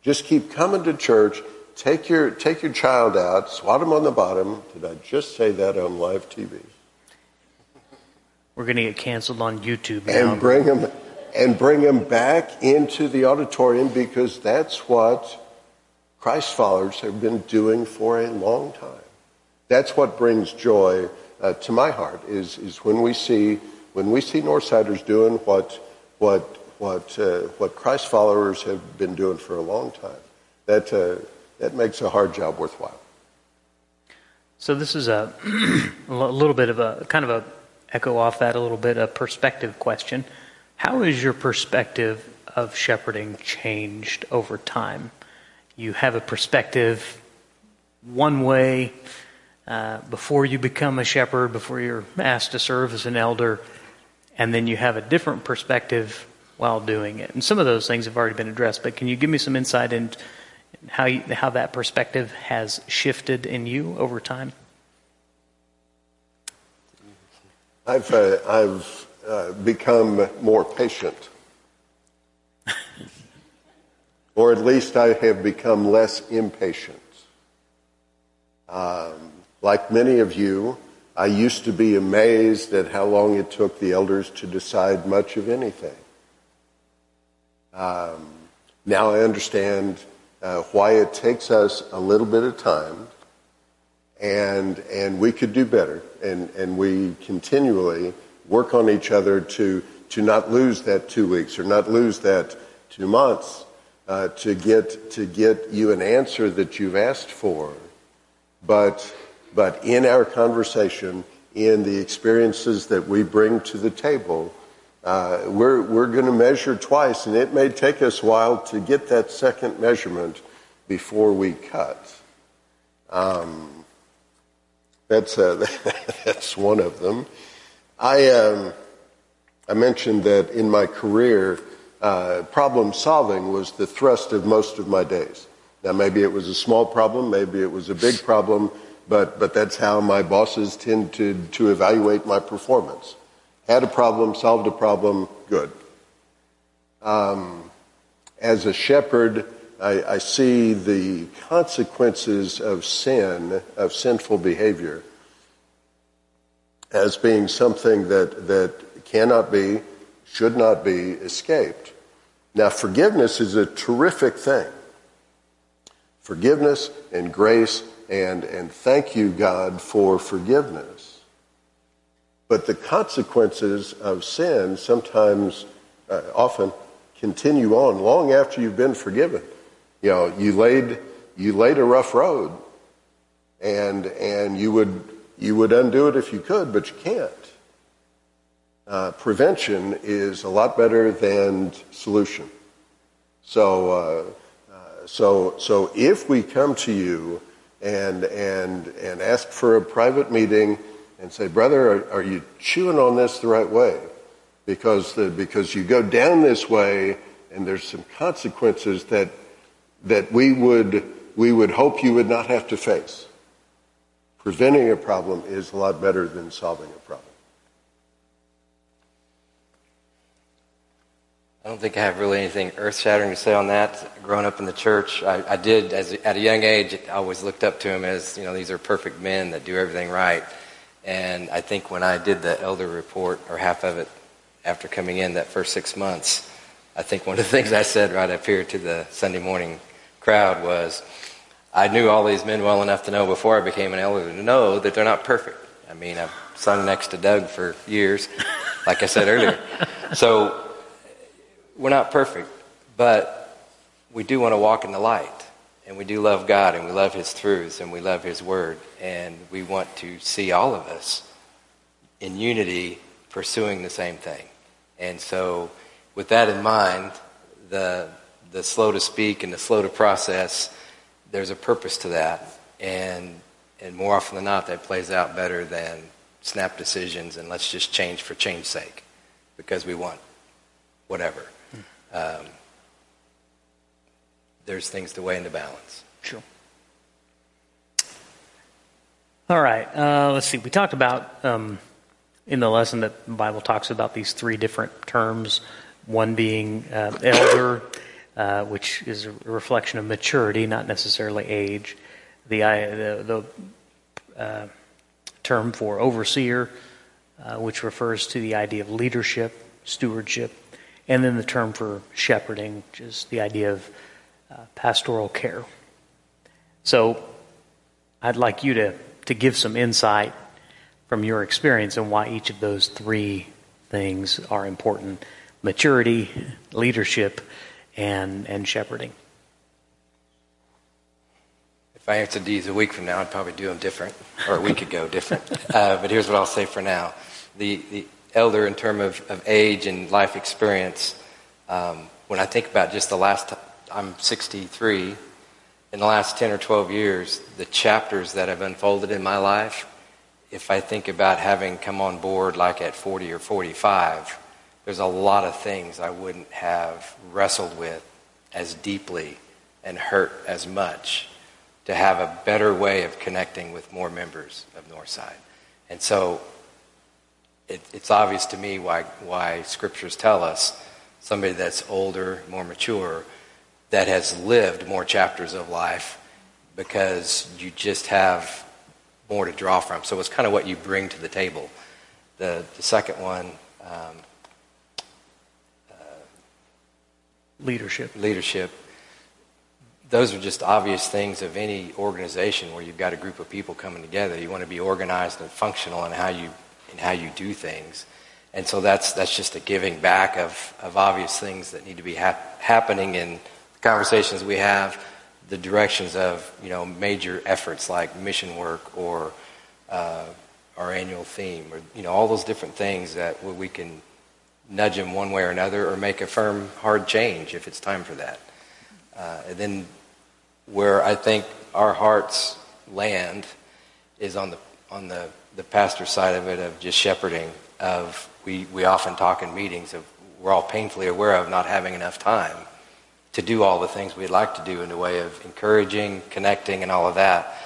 Just keep coming to church. Take your, take your child out, swat him on the bottom. Did I just say that on live TV? We're going to get canceled on YouTube now. And bring him, and bring him back into the auditorium because that's what Christ followers have been doing for a long time. That's what brings joy uh, to my heart is, is when we see when we see Northsiders doing what what what uh, what Christ followers have been doing for a long time. That uh, that makes a hard job worthwhile. So this is a *clears throat* a little bit of a kind of a echo off that a little bit a perspective question. How has your perspective of shepherding changed over time? You have a perspective one way uh, before you become a shepherd, before you're asked to serve as an elder, and then you have a different perspective while doing it. And some of those things have already been addressed, but can you give me some insight into how, you, how that perspective has shifted in you over time? I've, uh, I've uh, become more patient. or at least I have become less impatient. Um, like many of you, I used to be amazed at how long it took the elders to decide much of anything. Um, now I understand uh, why it takes us a little bit of time, and and we could do better, and and we continually work on each other to to not lose that two weeks or not lose that two months uh, to get to get you an answer that you've asked for, but but in our conversation, in the experiences that we bring to the table, uh, we're, we're going to measure twice, and it may take us a while to get that second measurement before we cut. Um, that's, uh, *laughs* that's one of them. I, um, I mentioned that in my career, uh, problem solving was the thrust of most of my days. Now, maybe it was a small problem, maybe it was a big problem, but, but that's how my bosses tend to, to evaluate my performance. Had a problem, solved a problem, good. Um, as a shepherd, I, I see the consequences of sin, of sinful behavior, as being something that, that cannot be, should not be escaped. Now, forgiveness is a terrific thing. Forgiveness and grace and, and thank you, God, for forgiveness. But the consequences of sin sometimes, uh, often, continue on long after you've been forgiven. You know, you laid, you laid a rough road, and, and you, would, you would undo it if you could, but you can't. Uh, prevention is a lot better than solution. So, uh, uh, so, so if we come to you and, and, and ask for a private meeting and say, brother, are, are you chewing on this the right way? Because, the, because you go down this way and there's some consequences that, that we would, we would hope you would not have to face. Preventing a problem is a lot better than solving a problem. I don't think I have really anything earth shattering to say on that. Growing up in the church, I, I did, as, at a young age, I always looked up to him as, you know, these are perfect men that do everything right. And I think when I did the elder report, or half of it, after coming in that first six months, I think one of the things I said right up here to the Sunday morning crowd was, I knew all these men well enough to know before I became an elder to know that they're not perfect. I mean, I've sung next to Doug for years, *laughs* like I said earlier. So we're not perfect, but we do want to walk in the light. And we do love God and we love His truths and we love His Word. And we want to see all of us in unity pursuing the same thing. And so, with that in mind, the, the slow to speak and the slow to process, there's a purpose to that. And, and more often than not, that plays out better than snap decisions and let's just change for change's sake because we want whatever. Um, there's things to weigh in the balance. Sure. All right. Uh, let's see. We talked about um, in the lesson that the Bible talks about these three different terms. One being uh, elder, uh, which is a reflection of maturity, not necessarily age. The the, the uh, term for overseer, uh, which refers to the idea of leadership, stewardship, and then the term for shepherding, which is the idea of uh, pastoral care. So, I'd like you to to give some insight from your experience on why each of those three things are important maturity, leadership, and, and shepherding. If I answered these a week from now, I'd probably do them different, or a week ago different. *laughs* Uh, but here's what I'll say for now. The, the elder, in terms of, of age and life experience, um, when I think about just the last, I'm 63, in the last 10 or 12 years, the chapters that have unfolded in my life, if I think about having come on board like at 40 or 45, there's a lot of things I wouldn't have wrestled with as deeply and hurt as much to have a better way of connecting with more members of Northside. And so it, it's obvious to me why, why scriptures tell us somebody that's older, more mature, that has lived more chapters of life because you just have more to draw from. So it's kind of what you bring to the table. The, the second one, um, uh, leadership. Leadership. Those are just obvious things of any organization where you've got a group of people coming together. You want to be organized and functional in how you in how you do things. And so that's that's just a giving back of, of obvious things that need to be hap- happening in conversations we have, the directions of you know major efforts like mission work or uh, our annual theme, or you know all those different things that we can nudge them one way or another, or make a firm, hard change if it's time for that. Uh, and then where I think our hearts land is on the on the the pastor side of it of just shepherding. Of we we often talk in meetings of we're all painfully aware of not having enough time to do all the things we'd like to do in the way of encouraging, connecting, and all of that.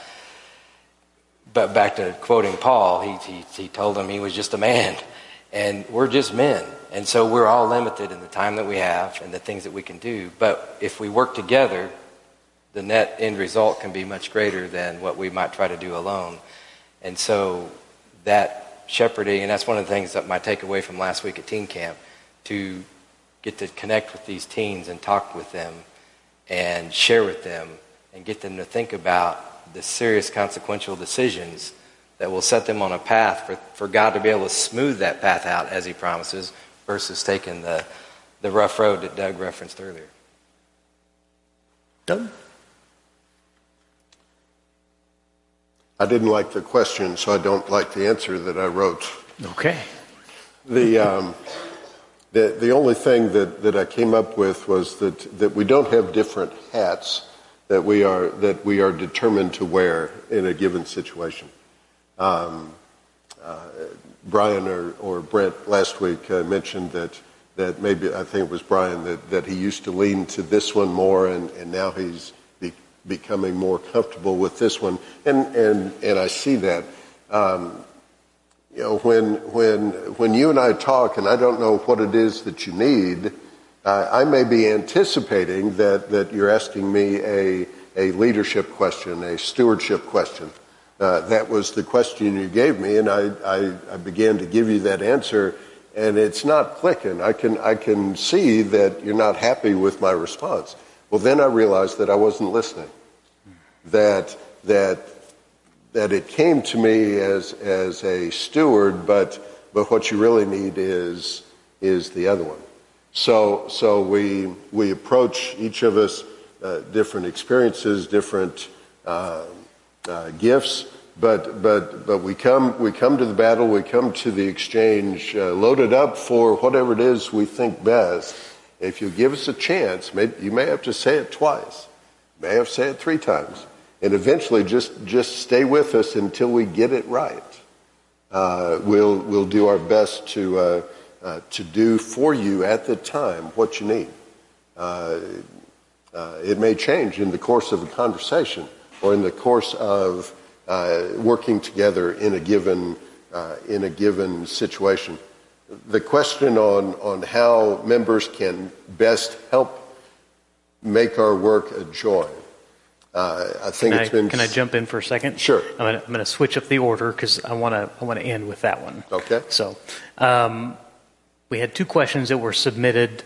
But back to quoting Paul, he, he, he told him he was just a man, and we're just men. And so we're all limited in the time that we have and the things that we can do. But if we work together, the net end result can be much greater than what we might try to do alone. And so that shepherding, and that's one of the things that my takeaway from last week at teen camp, to get to connect with these teens and talk with them and share with them and get them to think about the serious consequential decisions that will set them on a path for, for God to be able to smooth that path out as He promises versus taking the, the rough road that Doug referenced earlier. Doug? I didn't like the question, so I don't like the answer that I wrote. Okay. The, um, the, the only thing that, that I came up with was that, that we don't have different hats that we are, that we are determined to wear in a given situation. Um, uh, Brian or, or Brent last week uh, mentioned that, that maybe, I think it was Brian, that, that he used to lean to this one more and, and now he's be, becoming more comfortable with this one. And, and, and I see that. Um, you know, when, when, when you and I talk and I don't know what it is that you need, uh, I may be anticipating that, that you're asking me a, a leadership question, a stewardship question. Uh, that was the question you gave me, and I, I, I, began to give you that answer, and it's not clicking. I can, I can see that you're not happy with my response. Well, then I realized that I wasn't listening. That, that that it came to me as, as a steward, but, but what you really need is, is the other one. So, so we, we approach each of us uh, different experiences, different uh, uh, gifts, but, but, but we, come, we come to the battle, we come to the exchange uh, loaded up for whatever it is we think best. If you give us a chance, you may have to say it twice, may have to say it three times and eventually just, just stay with us until we get it right. Uh, we'll, we'll do our best to, uh, uh, to do for you at the time what you need. Uh, Uh, it may change in the course of a conversation or in the course of uh, working together in a given uh, in a given situation. The question on on how members can best help make our work a joy. Uh, I think Can I, it's been. can I jump in for a second? Sure. I'm going to switch up the order because I want to I want to end with that one. Okay. So, um, we had two questions that were submitted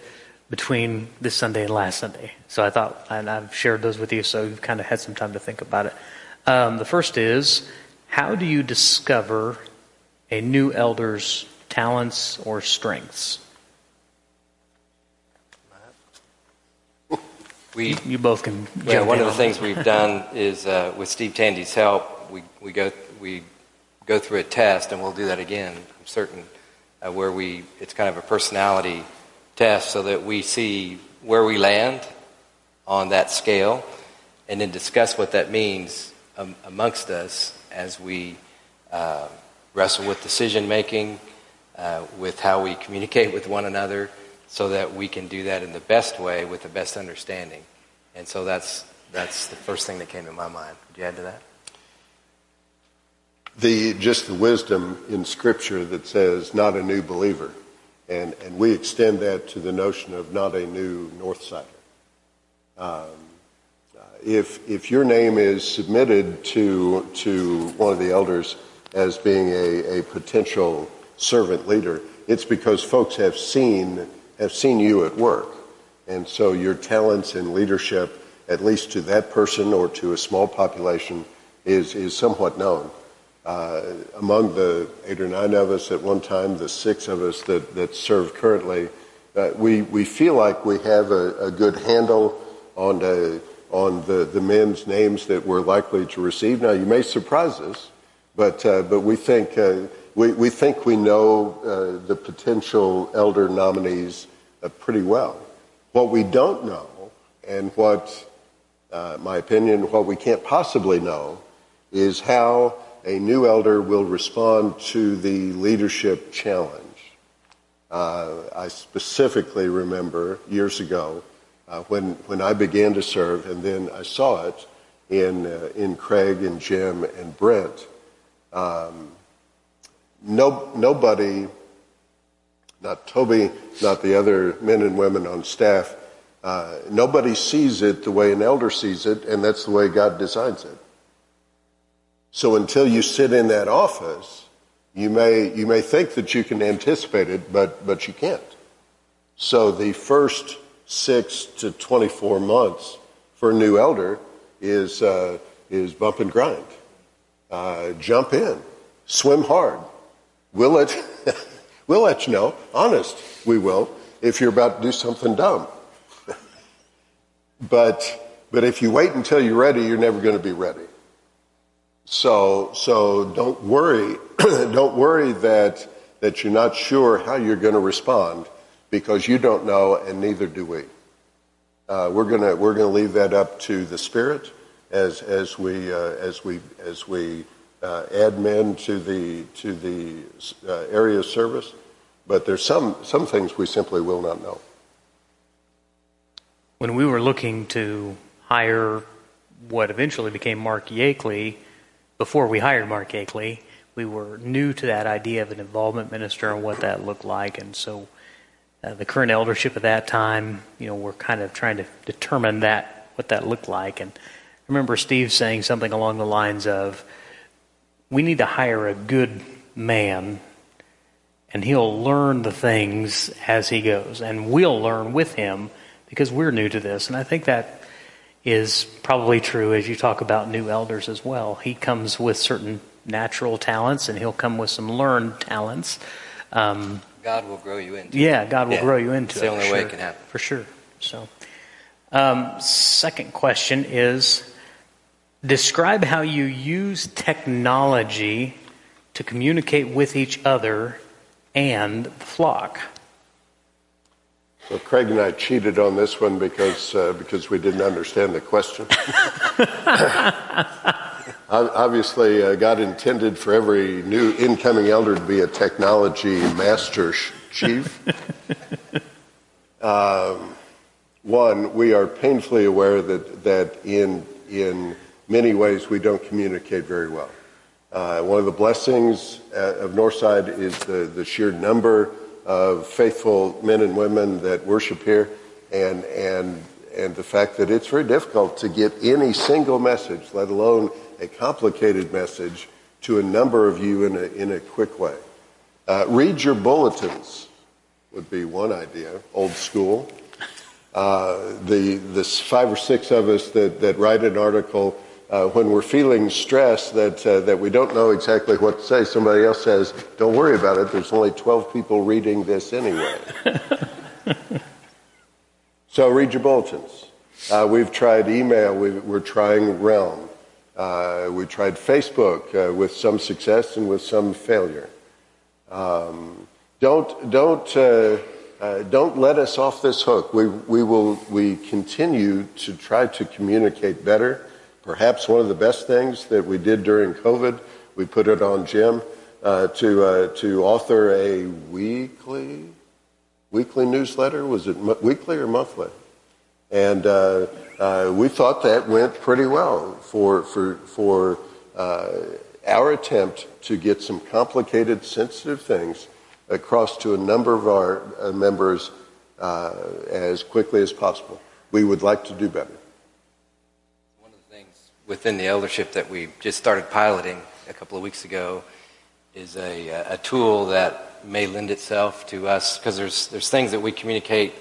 between this Sunday and last Sunday. So I thought, and I've shared those with you, so you've kind of had some time to think about it. Um, the first is, how do you discover a new elder's talents or strengths? *laughs* We, You both can. yeah, one of the things we've done is uh, with Steve Tandy's help, we, we go we go through a test, and we'll do that again. I'm certain uh, where we it's kind of a personality test, so that we see where we land on that scale, and then discuss what that means um, amongst us as we uh, wrestle with decision making, uh, with how we communicate with one another, so that we can do that in the best way with the best understanding. And so that's that's the first thing that came to my mind. Would you add to that? the just the wisdom in Scripture that says not a new believer, and and we extend that to the notion of not a new Northsider. Um, uh, if if your name is submitted to to one of the elders as being a, a potential servant leader, it's because folks have seen have seen you at work, and so your talents in leadership, at least to that person or to a small population, is is somewhat known. Uh, among the eight or nine of us at one time, the six of us that, that serve currently, uh, we, we feel like we have a, a good handle on, the, on the, the men's names that we're likely to receive. Now, you may surprise us, but, uh, but we, think, uh, we, we think we know uh, the potential elder nominees uh, pretty well. What we don't know, and what, my opinion, what we can't possibly know, is how a new elder will respond to the leadership challenge. Uh, I specifically remember years ago uh, when, when I began to serve, and then I saw it in, uh, in Craig and Jim and Brent. Um, no, nobody, not Toby, not the other men and women on staff, uh, nobody sees it the way an elder sees it, and that's the way God designs it. So until you sit in that office, you may, you may think that you can anticipate it, but, but you can't. So the first six to 24 months for a new elder is, uh, is bump and grind. Uh, jump in, swim hard. We'll let, *laughs* we'll let you know, honest, we will, if you're about to do something dumb. *laughs* but, but if you wait until you're ready, you're never going to be ready. So, so don't worry, *clears throat* don't worry that, that you're not sure how you're going to respond because you don't know and neither do we. Uh, we're going to, we're to leave that up to the Spirit as, as we, uh, as we, as we uh, add men to the, to the uh, area of service. But there's some, some things we simply will not know. When we were looking to hire what eventually became Mark Yakeley, before we hired Mark Akeley, we were new to that idea of an involvement minister and what that looked like. And so uh, the current eldership at that time, you know, we're kind of trying to determine that, what that looked like. And I remember Steve saying something along the lines of, we need to hire a good man and he'll learn the things as he goes and we'll learn with him because we're new to this. And I think that is probably true as you talk about new elders as well. He comes with certain natural talents, and he'll come with some learned talents. Um, God will grow you into. Yeah, God will yeah, grow you into. It's the only way sure, it can happen for sure. So, um, second question is: Describe how you use technology to communicate with each other and the flock. Well, Craig and I cheated on this one because uh, because we didn't understand the question. *laughs* Obviously, uh, God intended for every new incoming elder to be a technology master chief. *laughs* Um, One, we are painfully aware that, that in, in many ways we don't communicate very well. Uh, one of the blessings uh, of Northside is the, the sheer number of faithful men and women that worship here, and, and, and the fact that it's very difficult to get any single message, let alone a complicated message, to a number of you in a, in a quick way. Uh, read your bulletins would be one idea, old school. Uh, the, the five or six of us that, that write an article uh, when we're feeling stressed that, uh, that we don't know exactly what to say, somebody else says, Don't worry about it, there's only 12 people reading this anyway. *laughs* so read your bulletins. Uh, we've tried email, we, are trying Realm. Uh, we tried Facebook uh, with some success and with some failure. Um, don't, don't, uh, don't let us off this hook. We, we will we continue to try to communicate better Perhaps one of the best things that we did during COVID, we put it on Jim uh, to, uh, to author a weekly, weekly newsletter. Was it weekly or monthly? And uh, uh, we thought that went pretty well for, for, for uh, our attempt to get some complicated, sensitive things across to a number of our uh, members as quickly as possible. We would like to do better within the eldership that we just started piloting a couple of weeks ago is a, a tool that may lend itself to us because there's, there's things that we communicate,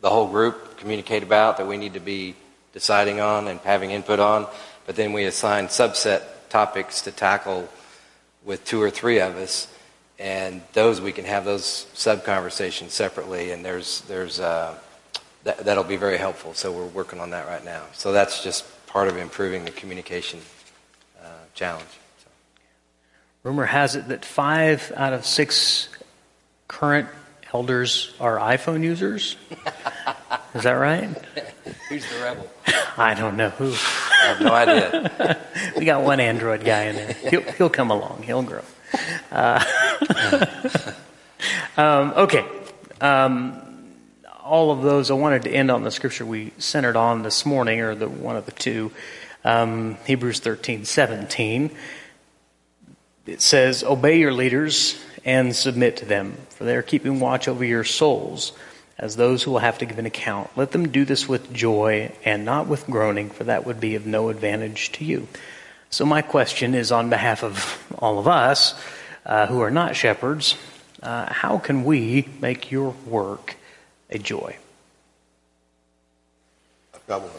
the whole group communicate about that we need to be deciding on and having input on, but then we assign subset topics to tackle with two or three of us, and those we can have those sub conversations separately, and there's there's uh, that, that'll be very helpful. So we're working on that right now. So that's just part of improving the communication uh, challenge. So. Rumor has it that five out of six current elders are iPhone users. *laughs* Is that right? Who's the rebel? *laughs* I don't know who. I have no idea. *laughs* we got one Android guy in there. He'll, he'll come along. He'll grow. Uh, um, okay. Um, all of those, I wanted to end on the scripture we centered on this morning, or the one of the two, um, Hebrews 13, 17. It says, Obey your leaders and submit to them, for they are keeping watch over your souls as those who will have to give an account. Let them do this with joy and not with groaning, for that would be of no advantage to you. So, my question is on behalf of all of us uh, who are not shepherds, uh, how can we make your work a joy. I've got one.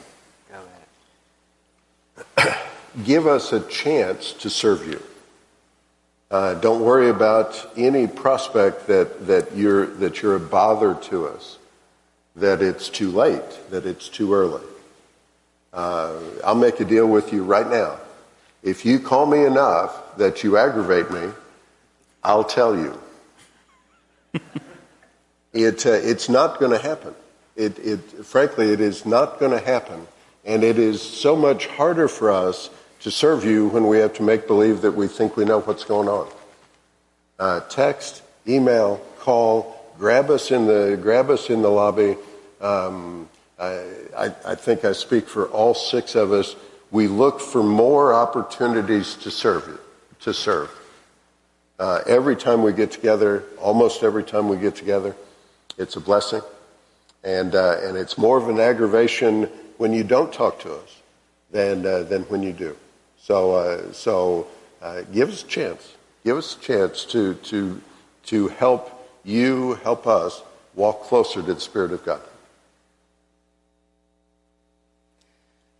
*clears throat* Give us a chance to serve you. Uh, don't worry about any prospect that, that, you're, that you're a bother to us, that it's too late, that it's too early. Uh, I'll make a deal with you right now. If you call me enough that you aggravate me, I'll tell you. *laughs* It, uh, it's not going to happen. It, it, frankly, it is not going to happen. And it is so much harder for us to serve you when we have to make believe that we think we know what's going on. Uh, text, email, call, grab us in the, grab us in the lobby. Um, I, I, I think I speak for all six of us. We look for more opportunities to serve you, to serve. Uh, every time we get together, almost every time we get together, it's a blessing. And, uh, and it's more of an aggravation when you don't talk to us than, uh, than when you do. So, uh, so uh, give us a chance. Give us a chance to, to, to help you, help us walk closer to the Spirit of God.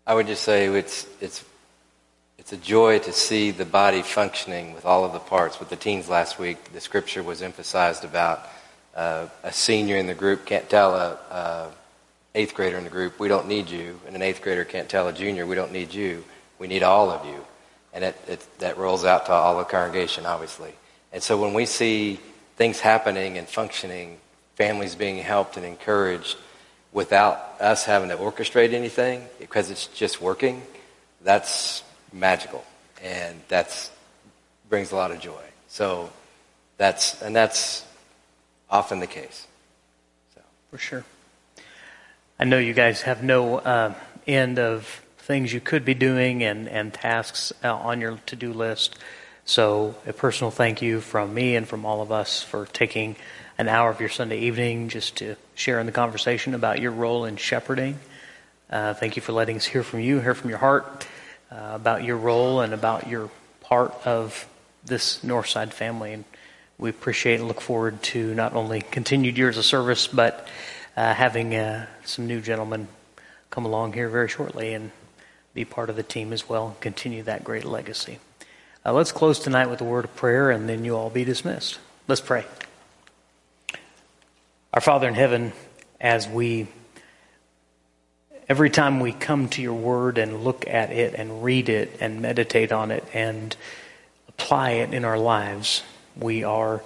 I would just say it's, it's, it's a joy to see the body functioning with all of the parts. With the teens last week, the scripture was emphasized about uh, a senior in the group can't tell a, a, eighth grader in the group, we don't need you, and an eighth grader can't tell a junior, we don't need you. We need all of you, and it, it, that rolls out to all the congregation, obviously. And so when we see things happening and functioning, families being helped and encouraged without us having to orchestrate anything because it's just working, that's magical, and that's brings a lot of joy. So that's and that's often the case. So. For sure. I know you guys have no uh, end of things you could be doing and, and tasks uh, on your to do list. So, a personal thank you from me and from all of us for taking an hour of your Sunday evening just to share in the conversation about your role in shepherding. Uh, thank you for letting us hear from you, hear from your heart uh, about your role and about your part of this Northside family. And we appreciate and look forward to not only continued years of service, but uh, having uh, some new gentlemen come along here very shortly and be part of the team as well, and continue that great legacy. Uh, let's close tonight with a word of prayer, and then you'll all be dismissed. Let's pray. Our Father in heaven, as we every time we come to your word and look at it and read it and meditate on it and apply it in our lives, we are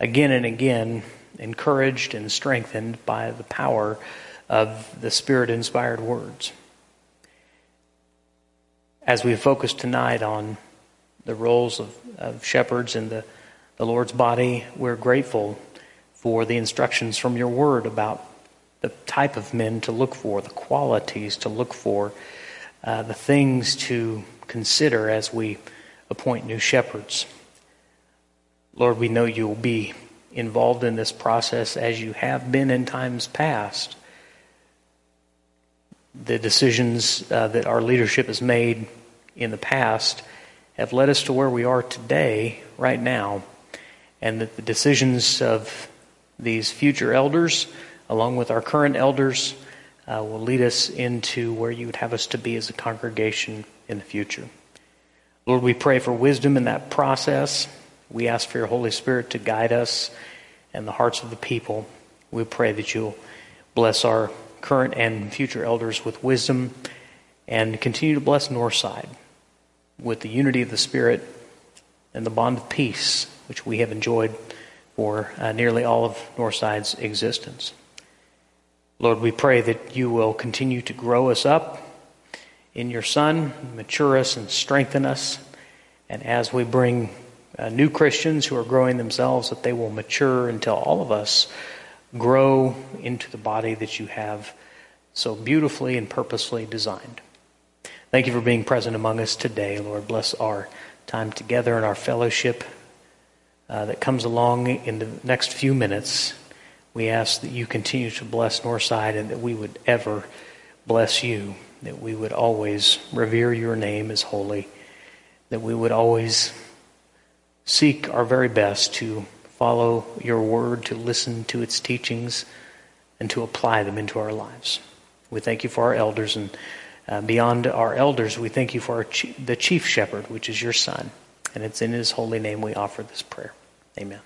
again and again encouraged and strengthened by the power of the Spirit inspired words. As we focus tonight on the roles of, of shepherds in the, the Lord's body, we're grateful for the instructions from your word about the type of men to look for, the qualities to look for, uh, the things to consider as we appoint new shepherds. Lord, we know you will be involved in this process as you have been in times past. The decisions uh, that our leadership has made in the past have led us to where we are today, right now, and that the decisions of these future elders, along with our current elders, uh, will lead us into where you would have us to be as a congregation in the future. Lord, we pray for wisdom in that process. We ask for your Holy Spirit to guide us and the hearts of the people. We pray that you'll bless our current and future elders with wisdom and continue to bless Northside with the unity of the Spirit and the bond of peace which we have enjoyed for uh, nearly all of Northside's existence. Lord, we pray that you will continue to grow us up in your Son, mature us and strengthen us. And as we bring uh, new Christians who are growing themselves, that they will mature until all of us grow into the body that you have so beautifully and purposely designed. Thank you for being present among us today, Lord. Bless our time together and our fellowship uh, that comes along in the next few minutes. We ask that you continue to bless Northside and that we would ever bless you, that we would always revere your name as holy, that we would always seek our very best to follow your word, to listen to its teachings, and to apply them into our lives. We thank you for our elders, and uh, beyond our elders, we thank you for the chief shepherd, which is your son. And it's in his holy name we offer this prayer. Amen.